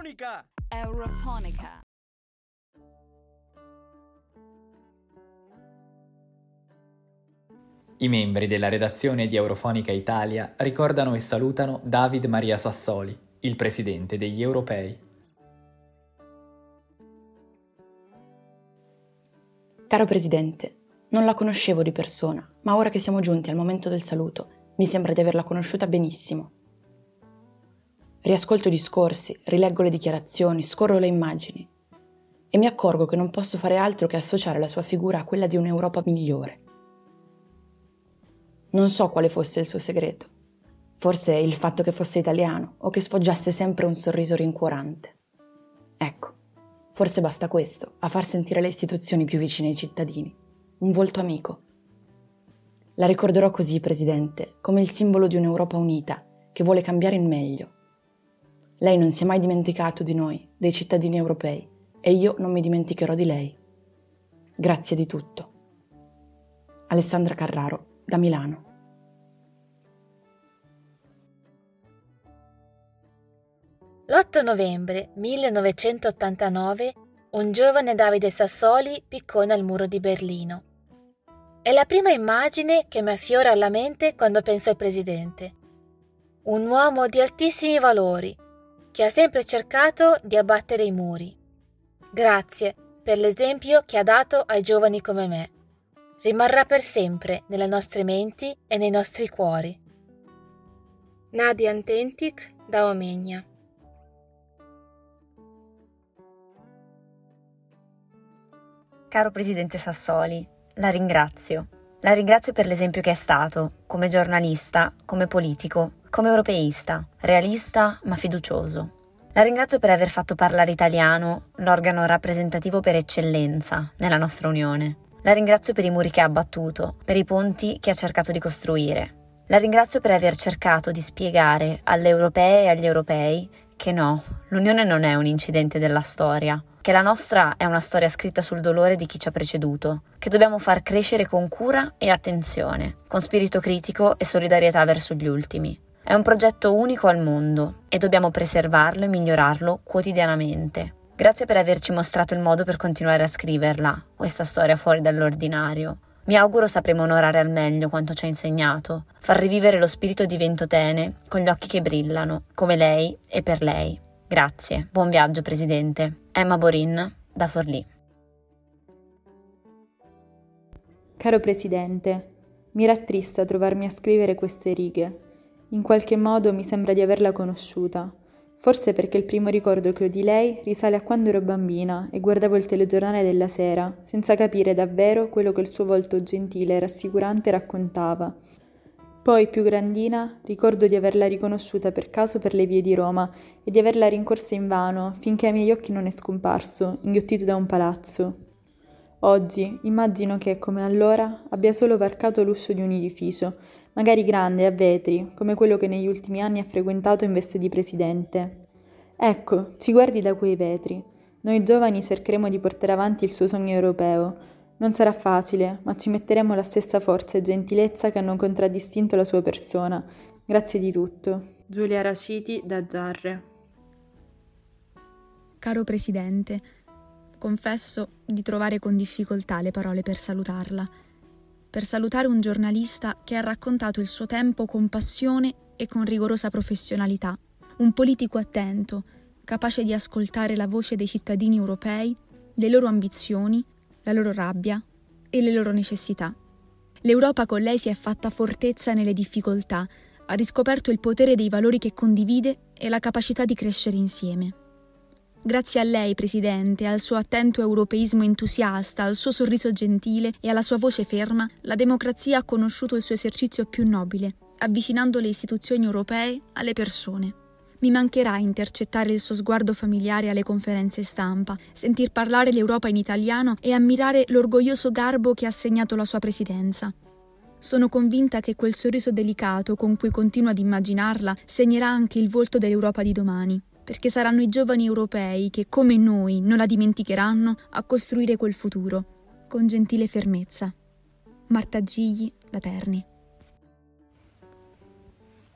Eurofonica! Eurofonica. I membri della redazione di Eurofonica Italia ricordano e salutano David Maria Sassoli, il presidente degli europei. Caro Presidente, non la conoscevo di persona, ma ora che siamo giunti al momento del saluto, mi sembra di averla conosciuta benissimo. Riascolto i discorsi, rileggo le dichiarazioni, scorro le immagini e mi accorgo che non posso fare altro che associare la sua figura a quella di un'Europa migliore. Non so quale fosse il suo segreto. Forse il fatto che fosse italiano o che sfoggiasse sempre un sorriso rincuorante. Ecco, forse basta questo a far sentire le istituzioni più vicine ai cittadini un volto amico. La ricorderò così, Presidente, come il simbolo di un'Europa unita che vuole cambiare in meglio. Lei non si è mai dimenticato di noi, dei cittadini europei, e io non mi dimenticherò di lei. Grazie di tutto. Alessandra Carraro, da Milano. L'8 novembre 1989 un giovane Davide Sassoli piccò nel muro di Berlino. È la prima immagine che mi affiora alla mente quando penso al presidente. Un uomo di altissimi valori, che ha sempre cercato di abbattere i muri. Grazie per l'esempio che ha dato ai giovani come me. Rimarrà per sempre nelle nostre menti e nei nostri cuori. Nadia Antentic da Omegna. Caro Presidente Sassoli, la ringrazio. La ringrazio per l'esempio che è stato, come giornalista, come politico, come europeista, realista ma fiducioso. La ringrazio per aver fatto parlare italiano, l'organo rappresentativo per eccellenza nella nostra Unione. La ringrazio per i muri che ha abbattuto, per i ponti che ha cercato di costruire. La ringrazio per aver cercato di spiegare alle europee e agli europei che no, l'Unione non è un incidente della storia, che la nostra è una storia scritta sul dolore di chi ci ha preceduto, che dobbiamo far crescere con cura e attenzione, con spirito critico e solidarietà verso gli ultimi. È un progetto unico al mondo e dobbiamo preservarlo e migliorarlo quotidianamente. Grazie per averci mostrato il modo per continuare a scriverla, questa storia fuori dall'ordinario. Mi auguro sapremo onorare al meglio quanto ci ha insegnato, far rivivere lo spirito di Ventotene con gli occhi che brillano, come lei e per lei. Grazie, buon viaggio Presidente. Emma Borin, da Forlì. Caro Presidente, mi rattrista trovarmi a scrivere queste righe. In qualche modo mi sembra di averla conosciuta. Forse perché il primo ricordo che ho di lei risale a quando ero bambina e guardavo il telegiornale della sera, senza capire davvero quello che il suo volto gentile e rassicurante raccontava. Poi, più grandina, ricordo di averla riconosciuta per caso per le vie di Roma e di averla rincorsa invano finché ai miei occhi non è scomparso, inghiottito da un palazzo. Oggi immagino che, come allora, abbia solo varcato l'uscio di un edificio, magari grande, a vetri, come quello che negli ultimi anni ha frequentato in veste di presidente. Ecco, ci guardi da quei vetri. Noi giovani cercheremo di portare avanti il suo sogno europeo. Non sarà facile, ma ci metteremo la stessa forza e gentilezza che hanno contraddistinto la sua persona. Grazie di tutto. Giulia Raciti da Giarre. Caro Presidente, confesso di trovare con difficoltà le parole per salutarla, per salutare un giornalista che ha raccontato il suo tempo con passione e con rigorosa professionalità, un politico attento, capace di ascoltare la voce dei cittadini europei, le loro ambizioni, la loro rabbia e le loro necessità. L'Europa con lei si è fatta fortezza nelle difficoltà, ha riscoperto il potere dei valori che condivide e la capacità di crescere insieme. Grazie a lei, Presidente, al suo attento europeismo entusiasta, al suo sorriso gentile e alla sua voce ferma, la democrazia ha conosciuto il suo esercizio più nobile, avvicinando le istituzioni europee alle persone. Mi mancherà intercettare il suo sguardo familiare alle conferenze stampa, sentir parlare l'Europa in italiano e ammirare l'orgoglioso garbo che ha segnato la sua presidenza. Sono convinta che quel sorriso delicato con cui continua ad immaginarla segnerà anche il volto dell'Europa di domani perché saranno i giovani europei che, come noi, non la dimenticheranno a costruire quel futuro, con gentile fermezza. Marta Gigli, da Terni.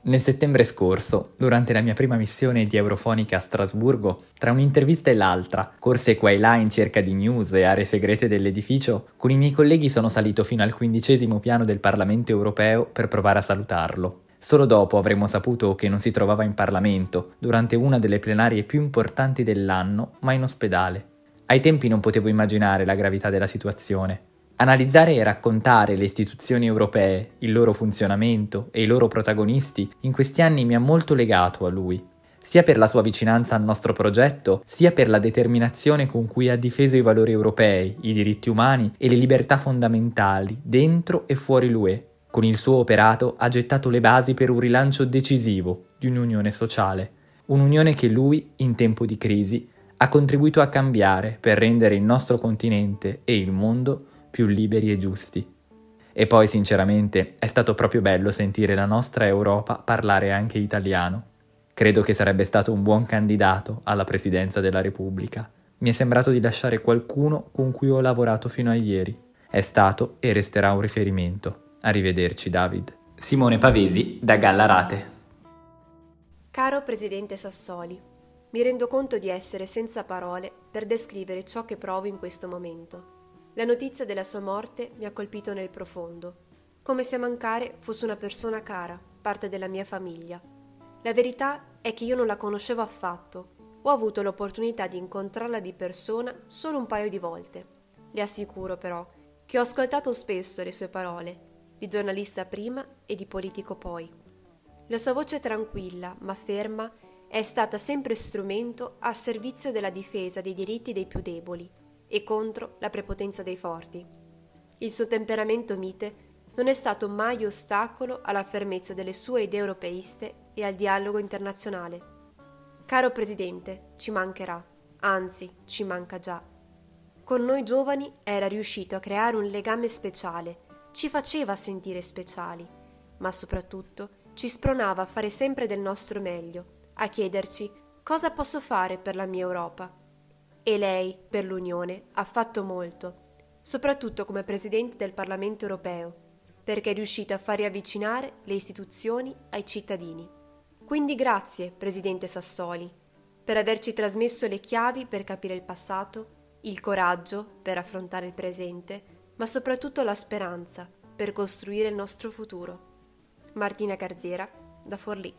Nel settembre scorso, durante la mia prima missione di Eurofonica a Strasburgo, tra un'intervista e l'altra, corse qua e là in cerca di news e aree segrete dell'edificio, con i miei colleghi sono salito fino al quindicesimo piano del Parlamento europeo per provare a salutarlo. Solo dopo avremmo saputo che non si trovava in Parlamento, durante una delle plenarie più importanti dell'anno, ma in ospedale. Ai tempi non potevo immaginare la gravità della situazione. Analizzare e raccontare le istituzioni europee, il loro funzionamento e i loro protagonisti in questi anni mi ha molto legato a lui, sia per la sua vicinanza al nostro progetto, sia per la determinazione con cui ha difeso i valori europei, i diritti umani e le libertà fondamentali dentro e fuori l'UE. Con il suo operato ha gettato le basi per un rilancio decisivo di un'unione sociale, un'unione che lui, in tempo di crisi, ha contribuito a cambiare per rendere il nostro continente e il mondo più liberi e giusti. E poi, sinceramente, è stato proprio bello sentire la nostra Europa parlare anche italiano. Credo che sarebbe stato un buon candidato alla presidenza della Repubblica. Mi è sembrato di lasciare qualcuno con cui ho lavorato fino a ieri. È stato e resterà un riferimento. Arrivederci, David. Simone Pavesi, da Gallarate. Caro Presidente Sassoli, mi rendo conto di essere senza parole per descrivere ciò che provo in questo momento. La notizia della sua morte mi ha colpito nel profondo, come se a mancare fosse una persona cara, parte della mia famiglia. La verità è che io non la conoscevo affatto, ho avuto l'opportunità di incontrarla di persona solo un paio di volte. Le assicuro però che ho ascoltato spesso le sue parole, di giornalista prima e di politico poi. La sua voce tranquilla ma ferma è stata sempre strumento a servizio della difesa dei diritti dei più deboli e contro la prepotenza dei forti. Il suo temperamento mite non è stato mai ostacolo alla fermezza delle sue idee europeiste e al dialogo internazionale. Caro Presidente, ci mancherà, anzi ci manca già. Con noi giovani era riuscito a creare un legame speciale, ci faceva sentire speciali, ma soprattutto ci spronava a fare sempre del nostro meglio, a chiederci cosa posso fare per la mia Europa e lei, per l'Unione, ha fatto molto, soprattutto come Presidente del Parlamento europeo, perché è riuscito a far riavvicinare le istituzioni ai cittadini. Quindi grazie, Presidente Sassoli, per averci trasmesso le chiavi per capire il passato, il coraggio per affrontare il presente, ma soprattutto la speranza per costruire il nostro futuro. Martina Garziera, da Forlì.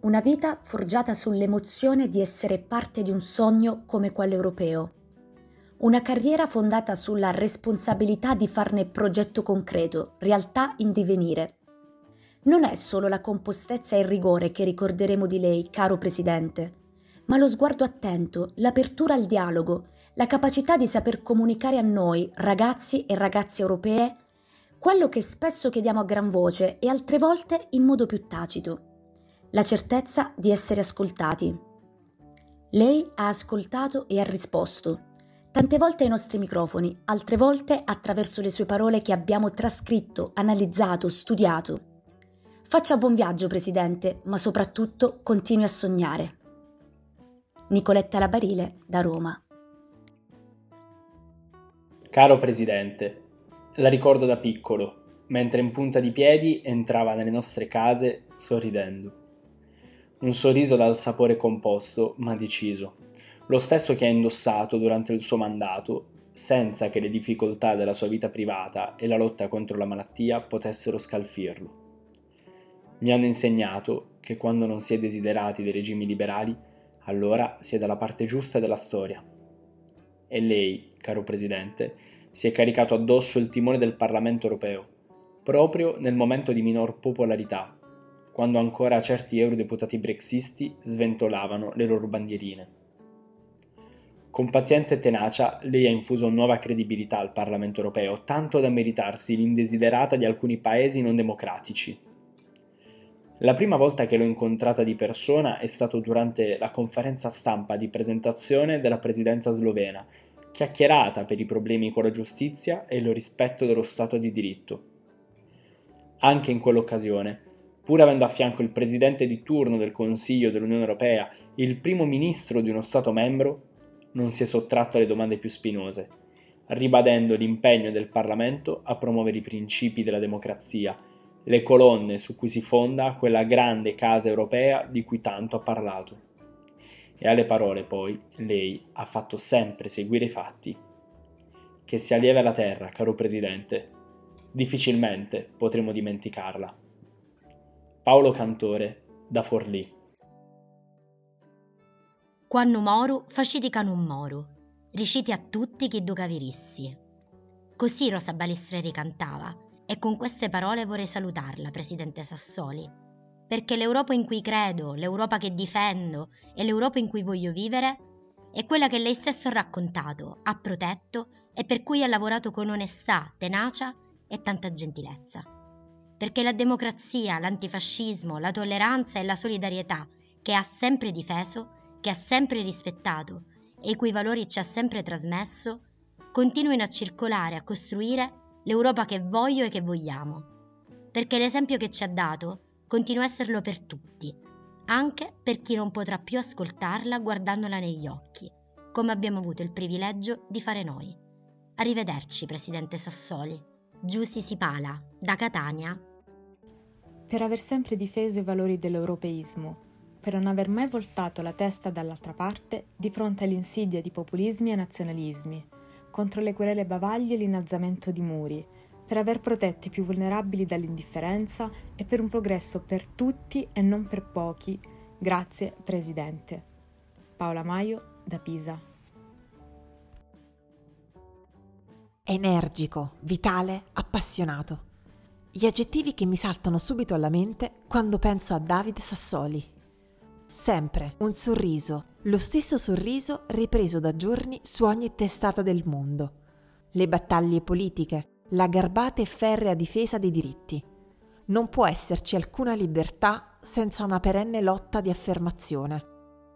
Una vita forgiata sull'emozione di essere parte di un sogno come quello europeo. Una carriera fondata sulla responsabilità di farne progetto concreto, realtà in divenire. Non è solo la compostezza e il rigore che ricorderemo di lei, caro Presidente, ma lo sguardo attento, l'apertura al dialogo, la capacità di saper comunicare a noi, ragazzi e ragazze europee, quello che spesso chiediamo a gran voce e altre volte in modo più tacito la certezza di essere ascoltati. Lei ha ascoltato e ha risposto, tante volte ai nostri microfoni, altre volte attraverso le sue parole che abbiamo trascritto, analizzato, studiato. Faccia buon viaggio, Presidente, ma soprattutto continui a sognare. Nicoletta Labarile, da Roma. Caro Presidente, la ricordo da piccolo, mentre in punta di piedi entrava nelle nostre case sorridendo un sorriso dal sapore composto ma deciso, lo stesso che ha indossato durante il suo mandato, senza che le difficoltà della sua vita privata e la lotta contro la malattia potessero scalfirlo. Mi hanno insegnato che quando non si è desiderati dei regimi liberali, allora si è dalla parte giusta della storia. E lei, caro Presidente, si è caricato addosso il timone del Parlamento europeo, proprio nel momento di minor popolarità quando ancora certi eurodeputati brexisti sventolavano le loro bandierine. Con pazienza e tenacia lei ha infuso nuova credibilità al Parlamento europeo, tanto da meritarsi l'indesiderata di alcuni paesi non democratici. La prima volta che l'ho incontrata di persona è stato durante la conferenza stampa di presentazione della presidenza slovena, chiacchierata per i problemi con la giustizia e il rispetto dello Stato di diritto. Anche in quell'occasione pur avendo a fianco il presidente di turno del Consiglio dell'Unione Europea, il primo ministro di uno Stato membro, non si è sottratto alle domande più spinose, ribadendo l'impegno del Parlamento a promuovere i principi della democrazia, le colonne su cui si fonda quella grande casa europea di cui tanto ha parlato. E alle parole poi lei ha fatto sempre seguire i fatti. Che sia lieve la terra, caro Presidente, difficilmente potremo dimenticarla. Paolo Cantore, da Forlì. Quando moro, faciti un moro, riciti a tutti chi duca virissi. Così Rosa Balestreri cantava, e con queste parole vorrei salutarla, Presidente Sassoli, perché l'Europa in cui credo, l'Europa che difendo e l'Europa in cui voglio vivere è quella che lei stesso ha raccontato, ha protetto e per cui ha lavorato con onestà, tenacia e tanta gentilezza. Perché la democrazia, l'antifascismo, la tolleranza e la solidarietà che ha sempre difeso, che ha sempre rispettato e i cui valori ci ha sempre trasmesso, continuino a circolare, a costruire l'Europa che voglio e che vogliamo. Perché l'esempio che ci ha dato continua a esserlo per tutti, anche per chi non potrà più ascoltarla guardandola negli occhi, come abbiamo avuto il privilegio di fare noi. Arrivederci, Presidente Sassoli. Giussi Sipala, da Catania. Per aver sempre difeso i valori dell'europeismo, per non aver mai voltato la testa dall'altra parte di fronte all'insidia di populismi e nazionalismi, contro le querele bavaglie e l'innalzamento di muri, per aver protetto i più vulnerabili dall'indifferenza e per un progresso per tutti e non per pochi. Grazie, Presidente. Paola Maio, da Pisa. Energico, vitale, appassionato. Gli aggettivi che mi saltano subito alla mente quando penso a David Sassoli. Sempre un sorriso, lo stesso sorriso ripreso da giorni su ogni testata del mondo. Le battaglie politiche, la garbata e ferrea difesa dei diritti. Non può esserci alcuna libertà senza una perenne lotta di affermazione.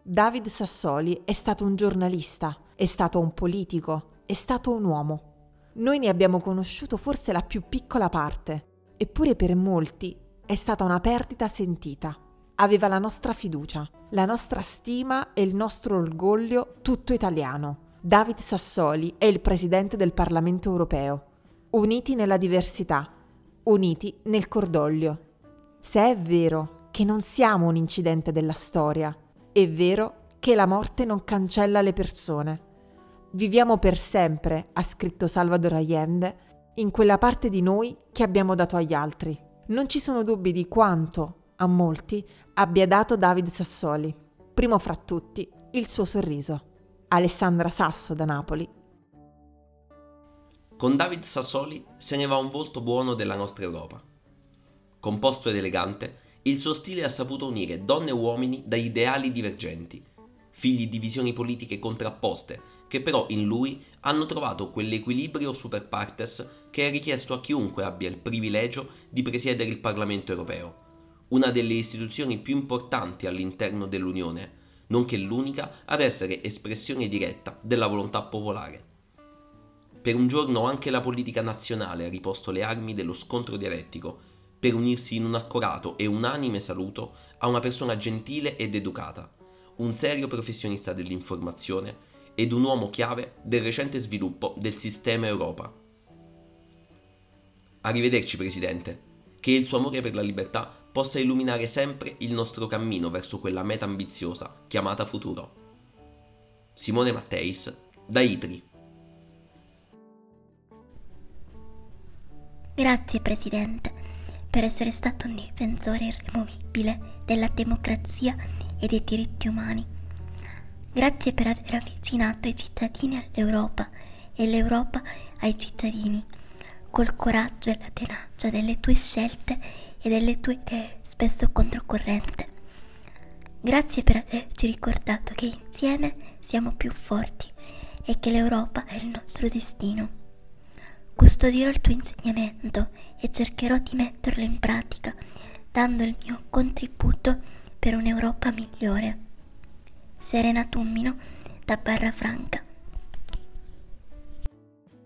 David Sassoli è stato un giornalista, è stato un politico, è stato un uomo. Noi ne abbiamo conosciuto forse la più piccola parte, eppure per molti è stata una perdita sentita aveva la nostra fiducia, la nostra stima e il nostro orgoglio tutto italiano. David Sassoli è il presidente del Parlamento europeo. Uniti nella diversità, uniti nel cordoglio. Se è vero che non siamo un incidente della storia, è vero che la morte non cancella le persone. Viviamo per sempre, ha scritto Salvador Allende, in quella parte di noi che abbiamo dato agli altri. Non ci sono dubbi di quanto, a molti, abbia dato David Sassoli, primo fra tutti il suo sorriso. Alessandra Sasso da Napoli. Con David Sassoli se ne va un volto buono della nostra Europa. Composto ed elegante, il suo stile ha saputo unire donne e uomini da ideali divergenti, figli di visioni politiche contrapposte, che però in lui hanno trovato quell'equilibrio super partes che è richiesto a chiunque abbia il privilegio di presiedere il Parlamento europeo una delle istituzioni più importanti all'interno dell'Unione, nonché l'unica ad essere espressione diretta della volontà popolare. Per un giorno anche la politica nazionale ha riposto le armi dello scontro dialettico per unirsi in un accorato e unanime saluto a una persona gentile ed educata, un serio professionista dell'informazione ed un uomo chiave del recente sviluppo del sistema Europa. Arrivederci Presidente, che il suo amore per la libertà possa illuminare sempre il nostro cammino verso quella meta ambiziosa chiamata futuro. Simone Matteis, da Itri. Grazie Presidente per essere stato un difensore irremovibile della democrazia e dei diritti umani. Grazie per aver avvicinato i cittadini all'Europa e l'Europa ai cittadini, col coraggio e la tenacia delle tue scelte e delle tue idee spesso controcorrente. Grazie per averci ricordato che insieme siamo più forti e che l'Europa è il nostro destino. Custodirò il tuo insegnamento e cercherò di metterlo in pratica, dando il mio contributo per un'Europa migliore. Serena Tummino, da Barra Franca.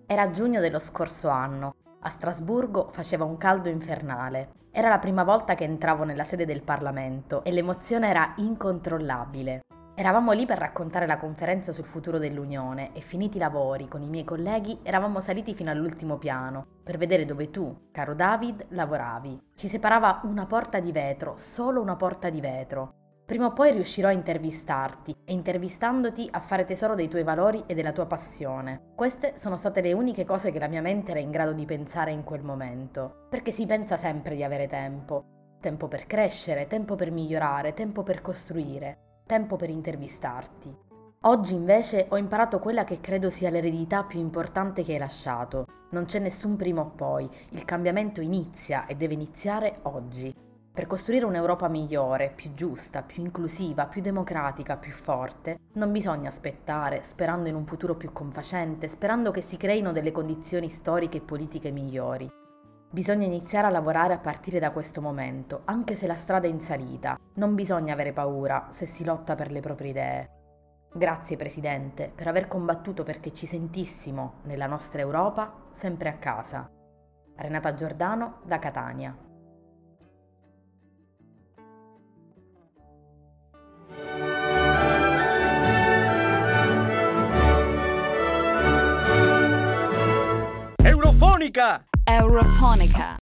Era giugno dello scorso anno. A Strasburgo faceva un caldo infernale. Era la prima volta che entravo nella sede del Parlamento e l'emozione era incontrollabile. Eravamo lì per raccontare la conferenza sul futuro dell'Unione e finiti i lavori con i miei colleghi eravamo saliti fino all'ultimo piano per vedere dove tu, caro David, lavoravi. Ci separava una porta di vetro, solo una porta di vetro. Prima o poi riuscirò a intervistarti e intervistandoti a fare tesoro dei tuoi valori e della tua passione. Queste sono state le uniche cose che la mia mente era in grado di pensare in quel momento, perché si pensa sempre di avere tempo. Tempo per crescere, tempo per migliorare, tempo per costruire tempo per intervistarti. Oggi invece ho imparato quella che credo sia l'eredità più importante che hai lasciato. Non c'è nessun prima o poi, il cambiamento inizia e deve iniziare oggi. Per costruire un'Europa migliore, più giusta, più inclusiva, più democratica, più forte, non bisogna aspettare, sperando in un futuro più confacente, sperando che si creino delle condizioni storiche e politiche migliori. Bisogna iniziare a lavorare a partire da questo momento, anche se la strada è in salita. Non bisogna avere paura se si lotta per le proprie idee. Grazie Presidente per aver combattuto perché ci sentissimo nella nostra Europa sempre a casa. Renata Giordano da Catania. Eurofonica! Eurofonica.